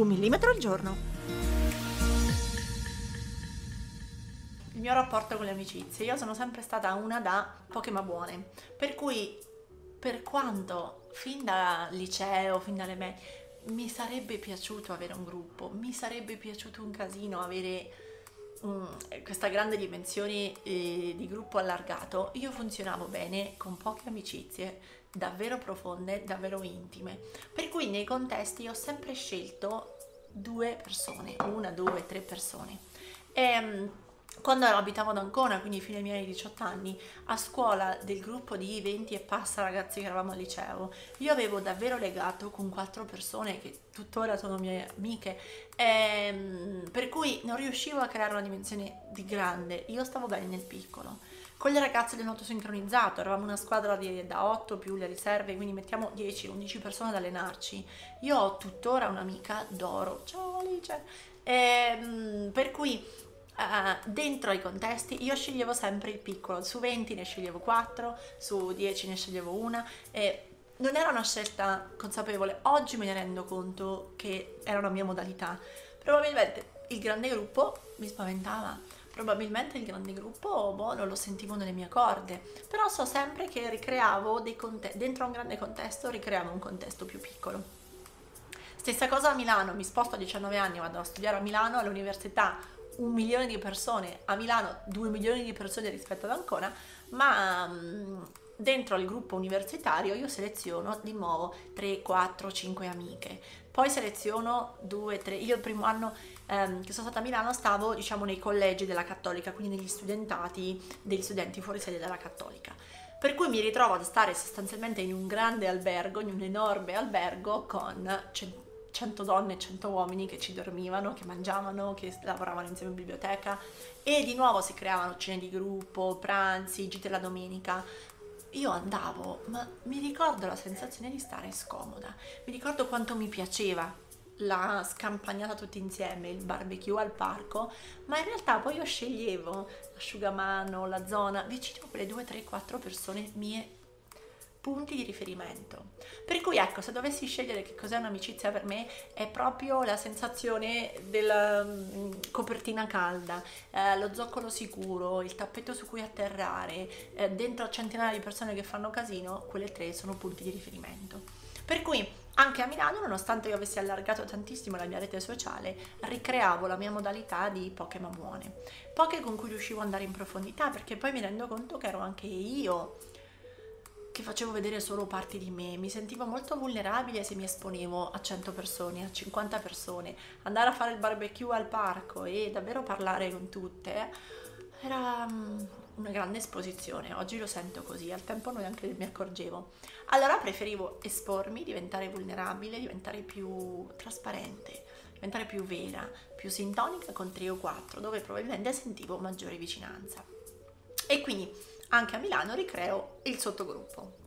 Un millimetro al giorno. Il mio rapporto con le amicizie, io sono sempre stata una da poche ma buone, per cui per quanto fin da liceo, fin dalle me, mi sarebbe piaciuto avere un gruppo, mi sarebbe piaciuto un casino avere um, questa grande dimensione eh, di gruppo allargato, io funzionavo bene con poche amicizie davvero profonde, davvero intime. Per cui nei contesti ho sempre scelto due persone, una, due, tre persone. E, ehm, quando abitavo ad Ancona, quindi fino ai miei 18 anni, a scuola del gruppo di 20 e passa ragazzi che eravamo al liceo, io avevo davvero legato con quattro persone che tuttora sono mie amiche, ehm, per cui non riuscivo a creare una dimensione di grande, io stavo bene nel piccolo. Con le ragazze del nuoto sincronizzato, eravamo una squadra di, da 8 più le riserve, quindi mettiamo 10-11 persone ad allenarci. Io ho tuttora un'amica d'oro, ciao Alice, ehm, per cui uh, dentro ai contesti io sceglievo sempre il piccolo, su 20 ne sceglievo 4, su 10 ne sceglievo una e non era una scelta consapevole, oggi me ne rendo conto che era una mia modalità. Probabilmente il grande gruppo mi spaventava probabilmente il grande gruppo boh, non lo sentivo nelle mie corde, però so sempre che ricreavo dei contesti, dentro un grande contesto ricreavo un contesto più piccolo. Stessa cosa a Milano, mi sposto a 19 anni, vado a studiare a Milano all'università, un milione di persone, a Milano due milioni di persone rispetto ad Ancona, ma um, dentro al gruppo universitario io seleziono di nuovo 3, 4, 5 amiche, poi seleziono 2, 3, io il primo anno ehm, che sono stata a Milano stavo diciamo nei collegi della Cattolica, quindi negli studentati degli studenti fuori sede della Cattolica. Per cui mi ritrovo ad stare sostanzialmente in un grande albergo, in un enorme albergo con 100 donne e 100 uomini che ci dormivano, che mangiavano, che lavoravano insieme in biblioteca e di nuovo si creavano cene di gruppo, pranzi, gite la domenica. Io andavo, ma mi ricordo la sensazione di stare scomoda, mi ricordo quanto mi piaceva la scampagnata tutti insieme, il barbecue al parco, ma in realtà poi io sceglievo l'asciugamano, la zona, vicino a quelle 2, 3, 4 persone mie punti di riferimento. Per cui ecco, se dovessi scegliere che cos'è un'amicizia per me, è proprio la sensazione della um, copertina calda, eh, lo zoccolo sicuro, il tappeto su cui atterrare, eh, dentro centinaia di persone che fanno casino, quelle tre sono punti di riferimento. Per cui anche a Milano, nonostante io avessi allargato tantissimo la mia rete sociale, ricreavo la mia modalità di poche ma buone. Poche con cui riuscivo ad andare in profondità, perché poi mi rendo conto che ero anche io che facevo vedere solo parti di me, mi sentivo molto vulnerabile se mi esponevo a 100 persone, a 50 persone, andare a fare il barbecue al parco e davvero parlare con tutte era mm, una grande esposizione, oggi lo sento così, al tempo neanche mi accorgevo. Allora preferivo espormi, diventare vulnerabile, diventare più trasparente, diventare più vera, più sintonica con 3 o 4, dove probabilmente sentivo maggiore vicinanza. E quindi anche a Milano ricreo il sottogruppo.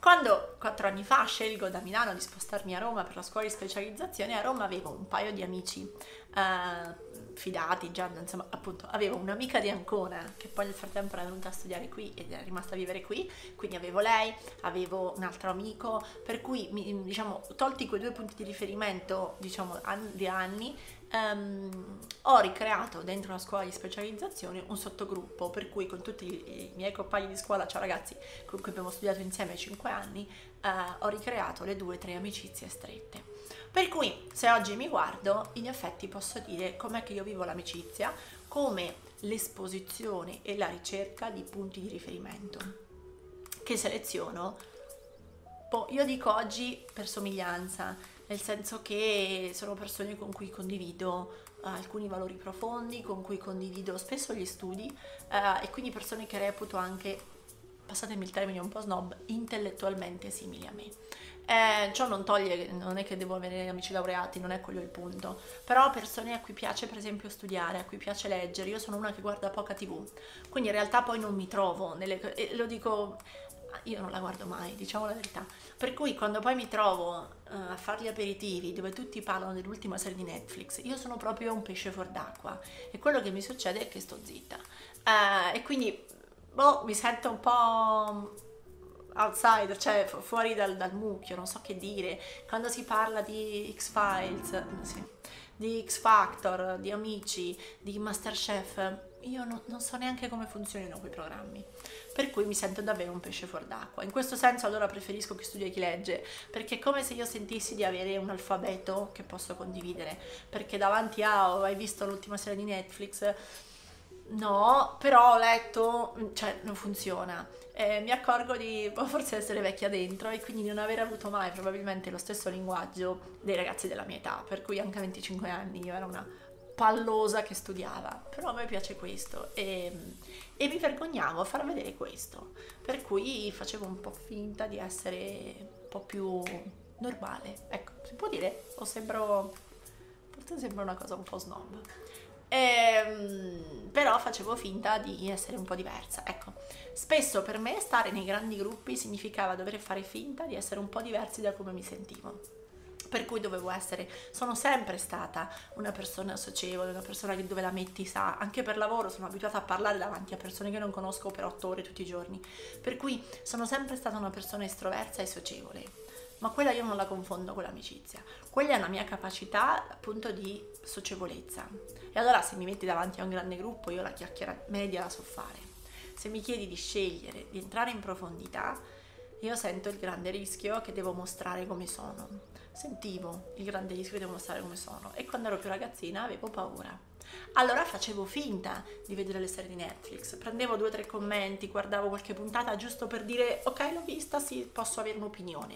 Quando quattro anni fa scelgo da Milano di spostarmi a Roma per la scuola di specializzazione, a Roma avevo un paio di amici eh, fidati già, insomma, appunto, avevo un'amica di Ancona che poi nel frattempo era venuta a studiare qui ed è rimasta a vivere qui, quindi avevo lei, avevo un altro amico, per cui, diciamo, tolti quei due punti di riferimento, diciamo, di anni, um, ho ricreato dentro la scuola di specializzazione un sottogruppo, per cui con tutti i miei compagni di scuola, ciao ragazzi, con cui abbiamo studiato insieme 5 anni, uh, ho ricreato le due o tre amicizie strette. Per cui se oggi mi guardo, in effetti posso dire com'è che io vivo l'amicizia, come l'esposizione e la ricerca di punti di riferimento che seleziono. Boh, io dico oggi per somiglianza, nel senso che sono persone con cui condivido uh, alcuni valori profondi, con cui condivido spesso gli studi uh, e quindi persone che reputo anche, passatemi il termine un po' snob, intellettualmente simili a me. Eh, ciò non toglie, non è che devo avere amici laureati, non è quello il punto. Però persone a cui piace per esempio studiare, a cui piace leggere, io sono una che guarda poca tv, quindi in realtà poi non mi trovo, nelle, e lo dico, io non la guardo mai, diciamo la verità. Per cui quando poi mi trovo uh, a fare gli aperitivi dove tutti parlano dell'ultima serie di Netflix, io sono proprio un pesce fuor d'acqua e quello che mi succede è che sto zitta. Uh, e quindi boh, mi sento un po' outsider, cioè fu- fuori dal, dal, mucchio, non so che dire. Quando si parla di X-Files, sì, di X Factor, di Amici, di Masterchef, io no, non so neanche come funzionino quei programmi. Per cui mi sento davvero un pesce fuor d'acqua. In questo senso allora preferisco chi studia e chi legge, perché è come se io sentissi di avere un alfabeto che posso condividere. Perché davanti a, oh, hai visto l'ultima serie di Netflix? No, però ho letto, cioè non funziona eh, mi accorgo di boh, forse essere vecchia dentro e quindi non aver avuto mai probabilmente lo stesso linguaggio dei ragazzi della mia età, per cui anche a 25 anni io ero una pallosa che studiava, però a me piace questo e, e mi vergognavo a far vedere questo, per cui facevo un po' finta di essere un po' più normale, ecco, si può dire, o sembro, forse sembra una cosa un po' snob. Ehm, però facevo finta di essere un po' diversa. Ecco, spesso per me stare nei grandi gruppi significava dover fare finta di essere un po' diversi da come mi sentivo. Per cui dovevo essere, sono sempre stata una persona socievole, una persona che dove la metti sa, anche per lavoro sono abituata a parlare davanti a persone che non conosco per otto ore tutti i giorni. Per cui sono sempre stata una persona estroversa e socievole ma quella io non la confondo con l'amicizia. Quella è una mia capacità appunto di socievolezza. E allora se mi metti davanti a un grande gruppo io la chiacchiera media la so fare. Se mi chiedi di scegliere, di entrare in profondità, io sento il grande rischio che devo mostrare come sono. Sentivo il grande rischio devo mostrare come sono e quando ero più ragazzina avevo paura. Allora facevo finta di vedere le serie di Netflix, prendevo due o tre commenti, guardavo qualche puntata giusto per dire ok l'ho vista, sì, posso avere un'opinione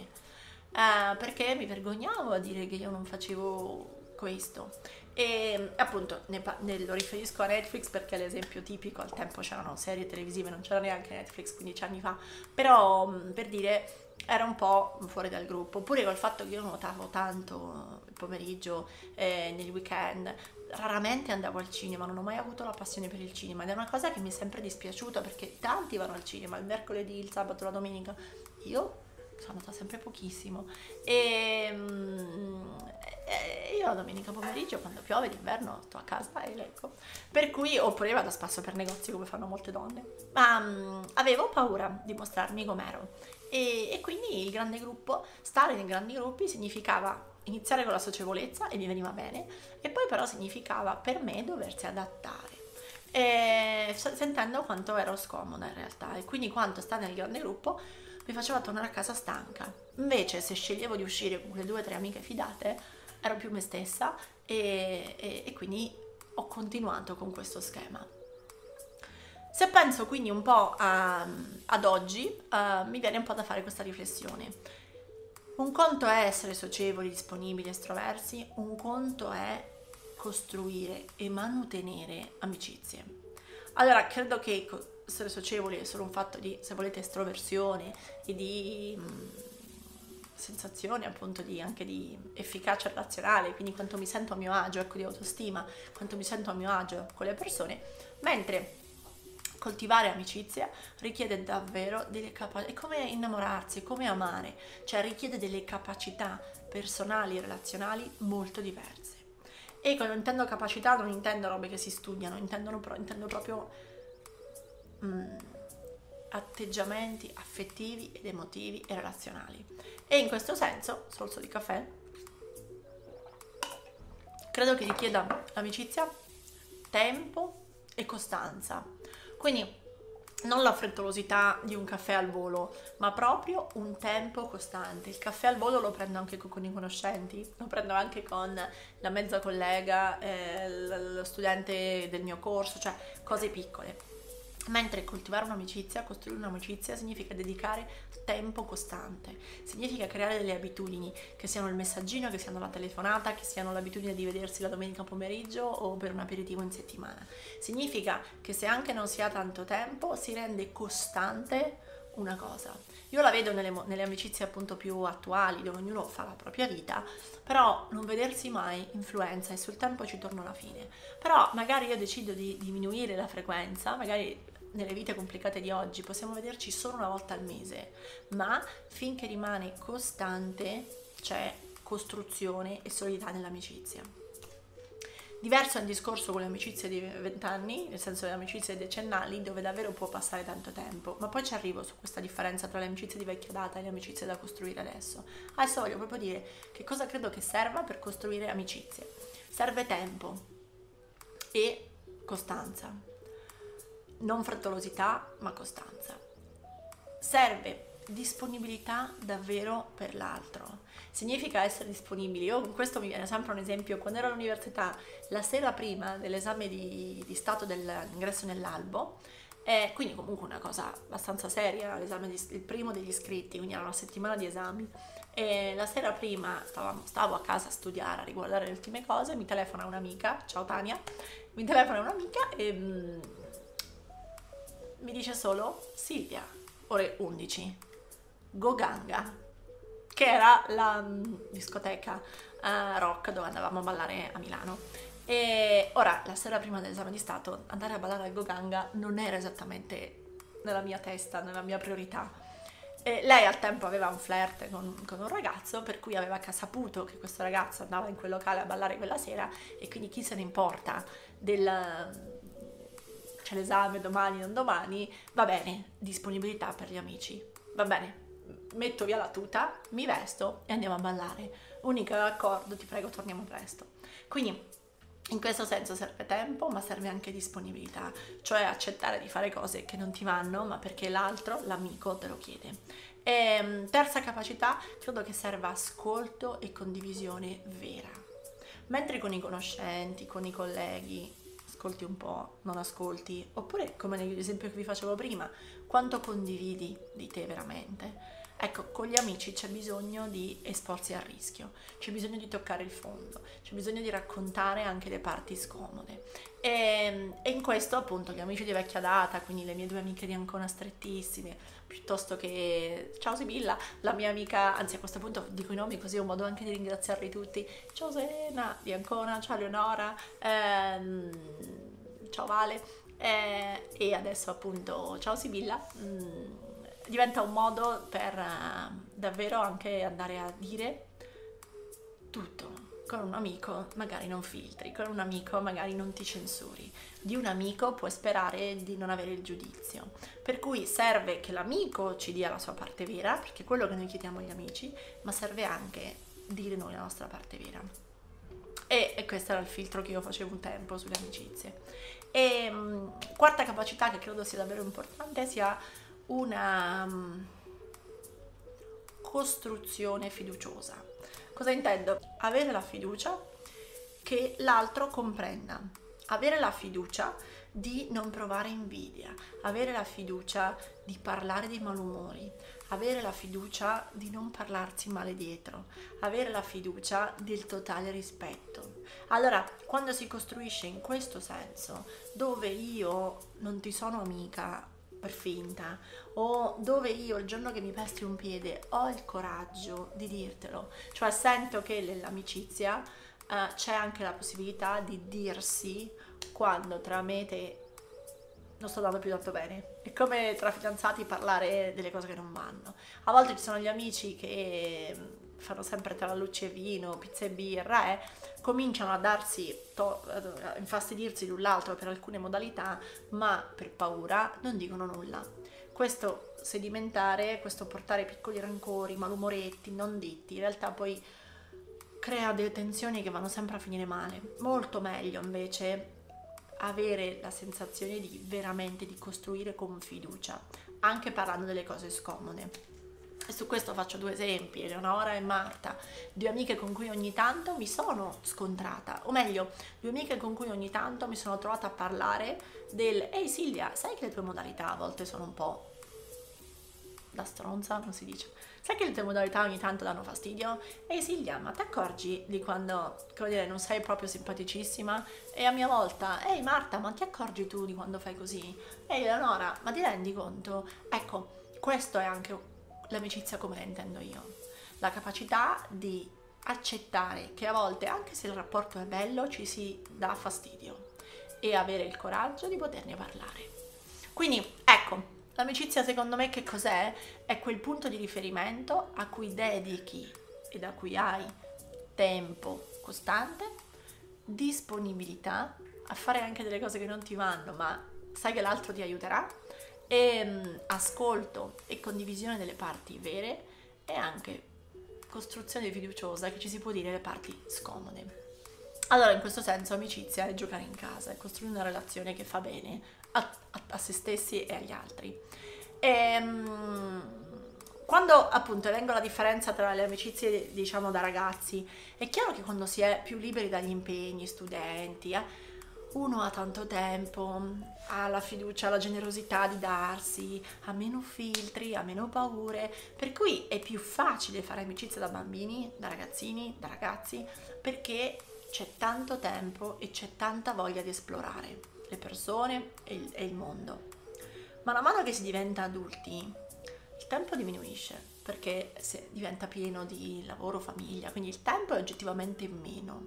eh, perché mi vergognavo a dire che io non facevo questo. E appunto ne, ne, lo riferisco a Netflix perché è l'esempio tipico, al tempo c'erano serie televisive, non c'era neanche Netflix 15 anni fa, però mm, per dire era un po' fuori dal gruppo, oppure col fatto che io nuotavo tanto il pomeriggio, eh, nel weekend, raramente andavo al cinema, non ho mai avuto la passione per il cinema ed è una cosa che mi è sempre dispiaciuta perché tanti vanno al cinema il mercoledì, il sabato, la domenica, io sono andata sempre pochissimo. E, mm, e io domenica pomeriggio quando piove d'inverno sto a casa e leggo. Per cui oppure vado a spasso per negozi come fanno molte donne. Ma um, avevo paura di mostrarmi com'ero e, e quindi il grande gruppo stare nei grandi gruppi significava iniziare con la socievolezza e mi veniva bene e poi però significava per me doversi adattare e, sentendo quanto ero scomoda in realtà e quindi quanto stare nel grande gruppo mi faceva tornare a casa stanca. Invece se sceglievo di uscire con quelle due o tre amiche fidate, ero più me stessa e, e, e quindi ho continuato con questo schema. Se penso quindi un po' a, ad oggi, uh, mi viene un po' da fare questa riflessione. Un conto è essere socievoli, disponibili, estroversi, un conto è costruire e mantenere amicizie. Allora, credo che essere socievoli è solo un fatto di, se volete, estroversione e di mh, mm, sensazione appunto di, anche di efficacia relazionale, quindi quanto mi sento a mio agio, ecco di autostima, quanto mi sento a mio agio con le persone, mentre coltivare amicizia richiede davvero delle capacità, è come innamorarsi, è come amare, cioè richiede delle capacità personali e relazionali molto diverse. E quando intendo capacità non intendo robe che si studiano, intendo, intendo proprio mh, mm, atteggiamenti affettivi ed emotivi e relazionali. E in questo senso, sorso di caffè, credo che richieda amicizia, tempo e costanza. Quindi non la frettolosità di un caffè al volo, ma proprio un tempo costante. Il caffè al volo lo prendo anche con i conoscenti, lo prendo anche con la mezza collega, eh, lo studente del mio corso, cioè cose piccole. Mentre coltivare un'amicizia, costruire un'amicizia significa dedicare tempo costante, significa creare delle abitudini, che siano il messaggino, che siano la telefonata, che siano l'abitudine di vedersi la domenica pomeriggio o per un aperitivo in settimana. Significa che se anche non si ha tanto tempo, si rende costante una cosa. Io la vedo nelle, nelle, amicizie appunto più attuali, dove ognuno fa la propria vita, però non vedersi mai influenza e sul tempo ci torno alla fine. Però magari io decido di diminuire la frequenza, magari nelle vite complicate di oggi possiamo vederci solo una volta al mese, ma finché rimane costante c'è costruzione e solidità nell'amicizia. Diverso è il discorso con le amicizie di vent'anni, nel senso le amicizie decennali, dove davvero può passare tanto tempo. Ma poi ci arrivo su questa differenza tra le amicizie di vecchia data e le amicizie da costruire adesso. Adesso voglio proprio dire che cosa credo che serva per costruire amicizie. Serve tempo e costanza. Non frettolosità, ma costanza. Serve disponibilità davvero per l'altro. Significa essere disponibili. Io questo mi viene sempre un esempio. Quando ero all'università, la sera prima dell'esame di, di stato dell'ingresso nell'albo, e quindi comunque una cosa abbastanza seria, l'esame di, il primo degli iscritti, quindi era una settimana di esami. E la sera prima stavo, stavo a casa a studiare, a riguardare le ultime cose, mi telefona un'amica, ciao Tania, mi telefona un'amica e mm, mi dice solo Silvia, ore 11 Goganga, che era la mm, discoteca uh, rock dove andavamo a ballare a Milano. E ora, la sera prima dell'esame di Stato, andare a ballare al Goganga non era esattamente nella mia testa, nella mia priorità. E lei al tempo aveva un flirt con, con, un ragazzo, per cui aveva saputo che questo ragazzo andava in quel locale a ballare quella sera e quindi chi se ne importa del c'è l'esame domani, non domani, va bene, disponibilità per gli amici, va bene, metto via la tuta, mi vesto e andiamo a ballare. Unico accordo, ti prego, torniamo presto. Quindi in questo senso serve tempo, ma serve anche disponibilità, cioè accettare di fare cose che non ti vanno, ma perché l'altro, l'amico, te lo chiede. E, ehm, terza capacità, credo che serva ascolto e condivisione vera. Mentre con i conoscenti, con i colleghi, ascolti un po', non ascolti, oppure come nell'esempio che vi facevo prima, quanto condividi di te veramente Ecco, con gli amici c'è bisogno di esporsi al rischio, c'è bisogno di toccare il fondo, c'è bisogno di raccontare anche le parti scomode. E, e, in questo appunto gli amici di vecchia data, quindi le mie due amiche di Ancona strettissime, piuttosto che ciao Sibilla, la mia amica, anzi a questo punto dico i nomi così è un modo anche di ringraziarli tutti, ciao Serena di Ancona, ciao Leonora, ehm, ciao Vale eh, e adesso appunto ciao Sibilla. Mm, diventa un modo per uh, davvero anche andare a dire tutto. Con un amico magari non filtri, con un amico magari non ti censuri. Di un amico puoi sperare di non avere il giudizio. Per cui serve che l'amico ci dia la sua parte vera, perché è quello che noi chiediamo agli amici, ma serve anche dire noi la nostra parte vera. E, e questo era il filtro che io facevo un tempo sulle amicizie. E um, quarta capacità che credo sia davvero importante sia una um, costruzione fiduciosa. Cosa intendo? Avere la fiducia che l'altro comprenda, avere la fiducia di non provare invidia, avere la fiducia di parlare dei malumori, avere la fiducia di non parlarsi male dietro, avere la fiducia del totale rispetto. Allora, quando si costruisce in questo senso, dove io non ti sono amica, per finta o dove io il giorno che mi pesti un piede ho il coraggio di dirtelo, cioè sento che nell'amicizia uh, c'è anche la possibilità di dirsi quando tra me e te non sto andando più tanto bene. È come tra fidanzati parlare delle cose che non vanno. A volte ci sono gli amici che fanno sempre tra luce e vino, pizza e birra, eh, cominciano a darsi, to- a infastidirsi l'un l'altro per alcune modalità, ma per paura non dicono nulla. Questo sedimentare, questo portare piccoli rancori, malumoretti, non ditti, in realtà poi crea delle tensioni che vanno sempre a finire male. Molto meglio invece avere la sensazione di veramente di costruire con fiducia, anche parlando delle cose scomode. E su questo faccio due esempi, Eleonora e Marta, due amiche con cui ogni tanto mi sono scontrata, o meglio, due amiche con cui ogni tanto mi sono trovata a parlare del Ehi Silvia, sai che le tue modalità a volte sono un po' da stronza, non si dice. Sai che le tue modalità ogni tanto danno fastidio? Ehi Silvia, ma ti accorgi di quando, come dire, non sei proprio simpaticissima? E a mia volta, ehi Marta, ma ti accorgi tu di quando fai così? Ehi Eleonora, ma ti rendi conto? Ecco, questo è anche l'amicizia come la intendo io, la capacità di accettare che a volte, anche se il rapporto è bello, ci si dà fastidio e avere il coraggio di poterne parlare. Quindi ecco, l'amicizia secondo me che cos'è? È quel punto di riferimento a cui dedichi e da cui hai tempo costante, disponibilità a fare anche delle cose che non ti vanno, ma sai che l'altro ti aiuterà, e um, ascolto e condivisione delle parti vere e anche costruzione fiduciosa che ci si può dire le parti scomode. Allora, in questo senso, amicizia è giocare in casa, è costruire una relazione che fa bene a, a, a se stessi e agli altri. E, um, quando appunto elenco la differenza tra le amicizie, diciamo, da ragazzi, è chiaro che quando si è più liberi dagli impegni, studenti, eh, uno ha tanto tempo, ha la fiducia, la generosità di darsi, ha meno filtri, ha meno paure, per cui è più facile fare amicizia da bambini, da ragazzini, da ragazzi, perché c'è tanto tempo e c'è tanta voglia di esplorare le persone e il, e il mondo. Ma man mano che si diventa adulti, il tempo diminuisce perché diventa pieno di lavoro, famiglia, quindi il tempo è oggettivamente meno.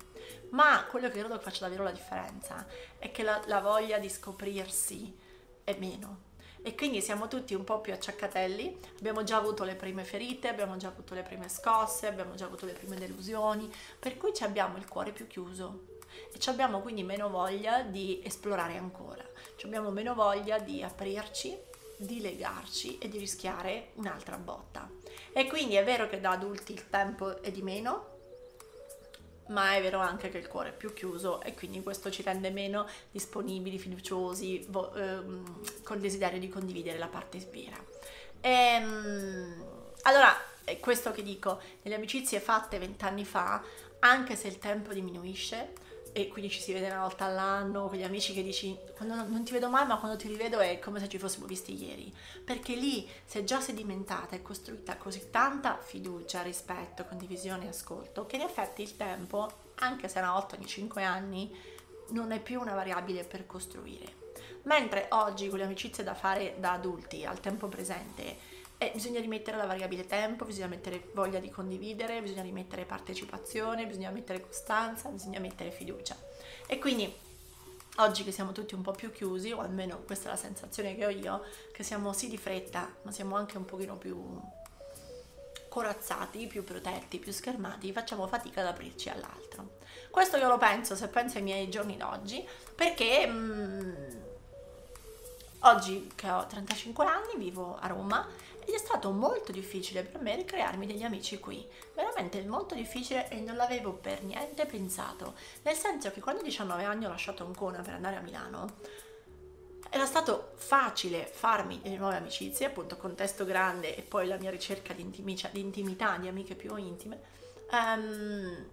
Ma quello che credo che faccia davvero la differenza è che la, la voglia di scoprirsi è meno. E quindi siamo tutti un po' più acciaccatelli, abbiamo già avuto le prime ferite, abbiamo già avuto le prime scosse, abbiamo già avuto le prime delusioni, per cui abbiamo il cuore più chiuso e abbiamo quindi meno voglia di esplorare ancora, abbiamo meno voglia di aprirci di legarci e di rischiare un'altra botta. E quindi è vero che da adulti il tempo è di meno, ma è vero anche che il cuore è più chiuso e quindi questo ci rende meno disponibili, fiduciosi, vo- ehm, col desiderio di condividere la parte vera. Ehm, allora, è questo che dico, nelle amicizie fatte vent'anni fa, anche se il tempo diminuisce, e quindi ci si vede una volta all'anno con gli amici che dici quando non, ti vedo mai ma quando ti rivedo è come se ci fossimo visti ieri. Perché lì si è già sedimentata e costruita così tanta fiducia, rispetto, condivisione e ascolto che in effetti il tempo anche se una volta ogni 5 anni non è più una variabile per costruire. Mentre oggi con le amicizie da fare da adulti al tempo presente e bisogna rimettere la variabile tempo, bisogna mettere voglia di condividere, bisogna rimettere partecipazione, bisogna mettere costanza, bisogna mettere fiducia. E quindi oggi che siamo tutti un po' più chiusi, o almeno questa è la sensazione che ho io, che siamo sì di fretta, ma siamo anche un pochino più corazzati, più protetti, più schermati, facciamo fatica ad aprirci all'altro. Questo io lo penso, se penso ai miei giorni d'oggi, perché mh, mm, oggi che ho 35 anni vivo a Roma ed è stato molto difficile per me ricrearmi degli amici qui, veramente molto difficile e non l'avevo per niente pensato, nel senso che quando a 19 anni ho lasciato Ancona per andare a Milano, era stato facile farmi delle nuove amicizie, appunto contesto grande e poi la mia ricerca di, intimica, di intimità, di amiche più intime, um,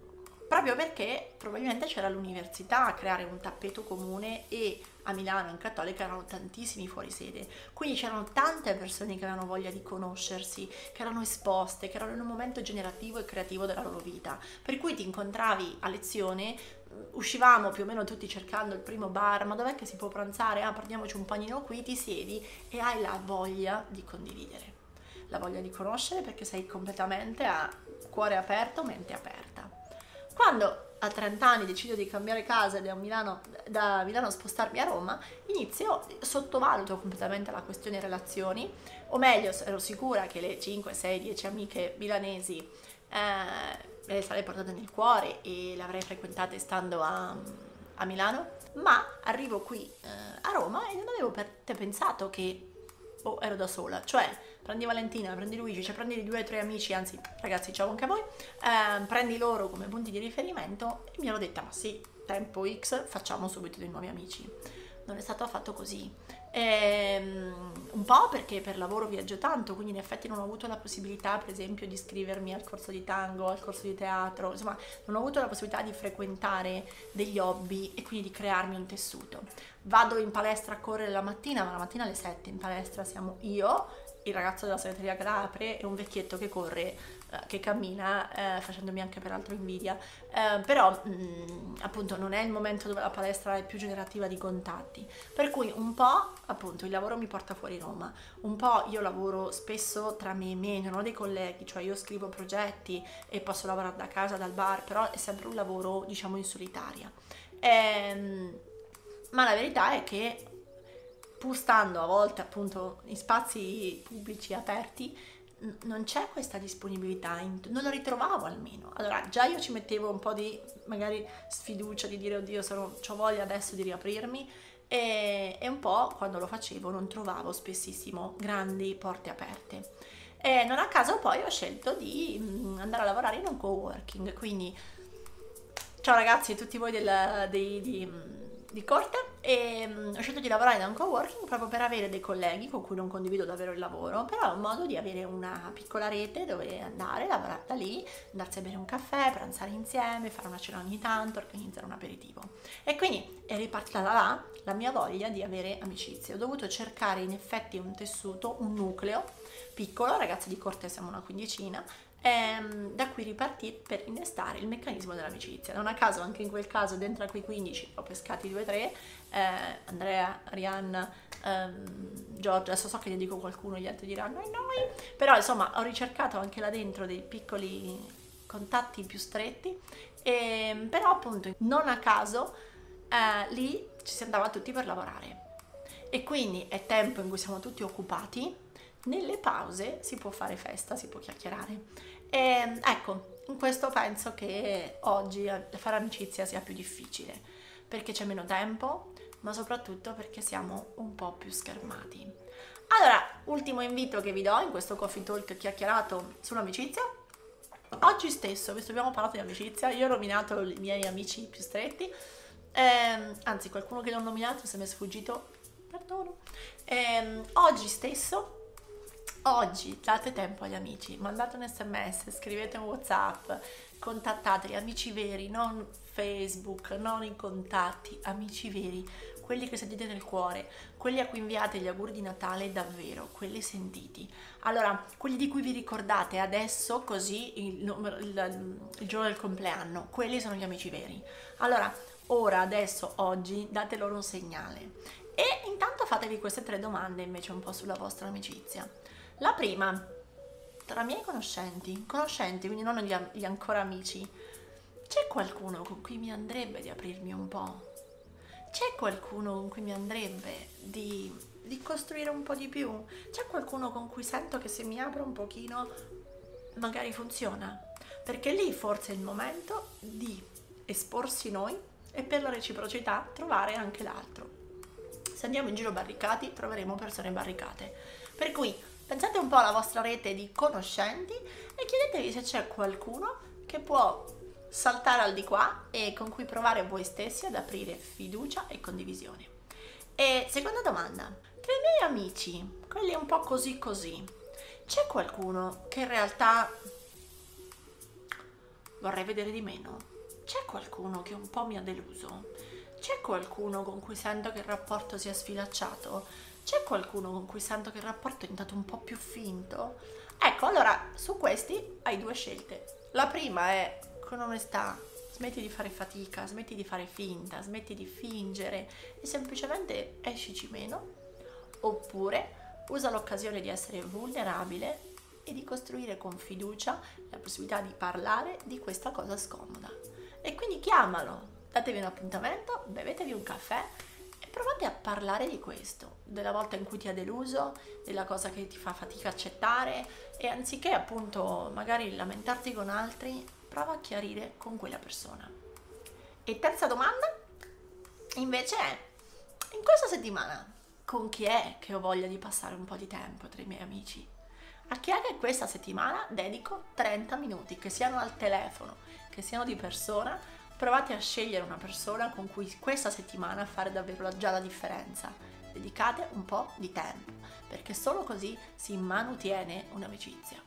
proprio perché probabilmente c'era l'università a creare un tappeto comune e a Milano in Cattolica erano tantissimi fuori sede, quindi c'erano tante persone che avevano voglia di conoscersi, che erano esposte, che erano in un momento generativo e creativo della loro vita, per cui ti incontravi a lezione, uscivamo più o meno tutti cercando il primo bar, ma dov'è che si può pranzare? Ah, prendiamoci un panino qui, ti siedi e hai la voglia di condividere, la voglia di conoscere perché sei completamente a cuore aperto, mente aperta. Quando a 30 anni decido di cambiare casa da Milano, da Milano spostarmi a Roma, inizio, sottovaluto completamente la questione relazioni, o meglio, ero sicura che le 5, 6, 10 amiche milanesi eh, me le sarei portate nel cuore e le avrei frequentate stando a, a Milano, ma arrivo qui eh, a Roma e non avevo per te pensato che oh, ero da sola, cioè prendi Valentina, prendi Luigi, cioè prendi due o tre amici, anzi ragazzi ciao anche a voi, eh, prendi loro come punti di riferimento e mi ero detta ma sì, tempo X facciamo subito dei nuovi amici. Non è stato affatto così. Ehm, un po' perché per lavoro viaggio tanto, quindi in effetti non ho avuto la possibilità, per esempio, di iscrivermi al corso di tango, al corso di teatro, insomma, non ho avuto la possibilità di frequentare degli hobby e quindi di crearmi un tessuto. Vado in palestra a correre la mattina, ma la mattina alle 7 in palestra siamo io, il ragazzo della segreteria che la apre e un vecchietto che corre eh, che cammina, eh, facendomi anche peraltro invidia, eh, però mh, mm, appunto non è il momento dove la palestra è più generativa di contatti, per cui un po' appunto il lavoro mi porta fuori Roma, un po' io lavoro spesso tra me e me, non ho dei colleghi, cioè io scrivo progetti e posso lavorare da casa, dal bar, però è sempre un lavoro diciamo in solitaria. Ehm, ma la verità è che pur stando a volte appunto in spazi pubblici aperti, non c'è questa disponibilità, non lo ritrovavo almeno. Allora, già io ci mettevo un po' di magari sfiducia di dire oddio, sono, ho voglia adesso di riaprirmi e, e, un po' quando lo facevo non trovavo spessissimo grandi porte aperte. E non a caso poi ho scelto di mm, andare a lavorare in un co-working, quindi ciao ragazzi e tutti voi del, dei, di, di corte e um, ho scelto di lavorare da un co-working proprio per avere dei colleghi con cui non condivido davvero il lavoro, però è un modo di avere una piccola rete dove andare, lavorare da lì, andarsi a bere un caffè, pranzare insieme, fare una cena ogni tanto, organizzare un aperitivo. E quindi è ripartita da là la mia voglia di avere amicizie. Ho dovuto cercare in effetti un tessuto, un nucleo piccolo, ragazzi di corte siamo una quindicina, ehm, da qui ripartì per innestare il meccanismo dell'amicizia. Non a caso, anche in quel caso, dentro a quei 15 ho pescati 2-3, eh, Andrea, Rihanna, ehm, Giorgio, adesso so che gli dico qualcuno, gli altri diranno noi, noi, però insomma ho ricercato anche là dentro dei piccoli contatti più stretti, e, ehm, però appunto non a caso eh, lì ci si andava tutti per lavorare. E quindi è tempo in cui siamo tutti occupati, nelle pause si può fare festa, si può chiacchierare. E ecco, in questo penso che oggi fare amicizia sia più difficile, perché c'è meno tempo, ma soprattutto perché siamo un po' più schermati. Allora, ultimo invito che vi do in questo coffee talk chiacchierato sull'amicizia. Oggi stesso, visto che abbiamo parlato di amicizia, io ho nominato i miei amici più stretti, eh, anzi qualcuno che l'ho nominato se mi è sfuggito, perdono. Eh, oggi stesso Oggi date tempo agli amici, mandate un sms, scrivete un whatsapp, contattate amici veri, non Facebook, non i contatti, amici veri, quelli che sentite nel cuore, quelli a cui inviate gli auguri di Natale davvero, quelli sentiti. Allora, quelli di cui vi ricordate adesso, così il, il, il giorno del compleanno, quelli sono gli amici veri. Allora, ora, adesso, oggi, date loro un segnale. E intanto fatevi queste tre domande invece un po' sulla vostra amicizia. La prima, tra i miei conoscenti, conoscenti, quindi non gli, gli ancora amici, c'è qualcuno con cui mi andrebbe di aprirmi un po'? C'è qualcuno con cui mi andrebbe di, di costruire un po' di più? C'è qualcuno con cui sento che se mi apro un pochino magari funziona? Perché lì forse è il momento di esporsi noi e per la reciprocità trovare anche l'altro. Se andiamo in giro barricati troveremo persone barricate. Per cui Pensate un po' alla vostra rete di conoscenti e chiedetevi se c'è qualcuno che può saltare al di qua e con cui provare voi stessi ad aprire fiducia e condivisione. E seconda domanda, tra i miei amici, quelli un po' così così, c'è qualcuno che in realtà vorrei vedere di meno? C'è qualcuno che un po' mi ha deluso? C'è qualcuno con cui sento che il rapporto sia sfilacciato? C'è qualcuno con cui sento che il rapporto è diventato un po' più finto? Ecco, allora su questi hai due scelte. La prima è con onestà, smetti di fare fatica, smetti di fare finta, smetti di fingere e semplicemente escici meno. Oppure usa l'occasione di essere vulnerabile e di costruire con fiducia la possibilità di parlare di questa cosa scomoda. E quindi chiamalo, datevi un appuntamento, bevetevi un caffè provate a parlare di questo, della volta in cui ti ha deluso, della cosa che ti fa fatica accettare e anziché appunto magari lamentarti con altri, prova a chiarire con quella persona. E terza domanda, invece è, in questa settimana, con chi è che ho voglia di passare un po' di tempo tra i miei amici? A chi è che questa settimana dedico 30 minuti, che siano al telefono, che siano di persona, provate a scegliere una persona con cui questa settimana fare davvero già la differenza. Dedicate un po' di tempo, perché solo così si manutiene un'amicizia.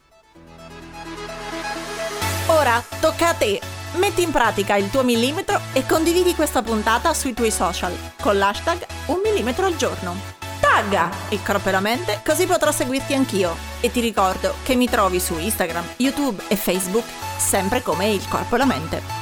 Ora tocca a te! Metti in pratica il tuo millimetro e condividi questa puntata sui tuoi social con l'hashtag un millimetro al giorno. Tagga il corpo e la mente così potrò seguirti anch'io. E ti ricordo che mi trovi su Instagram, YouTube e Facebook sempre come il corpo e la mente.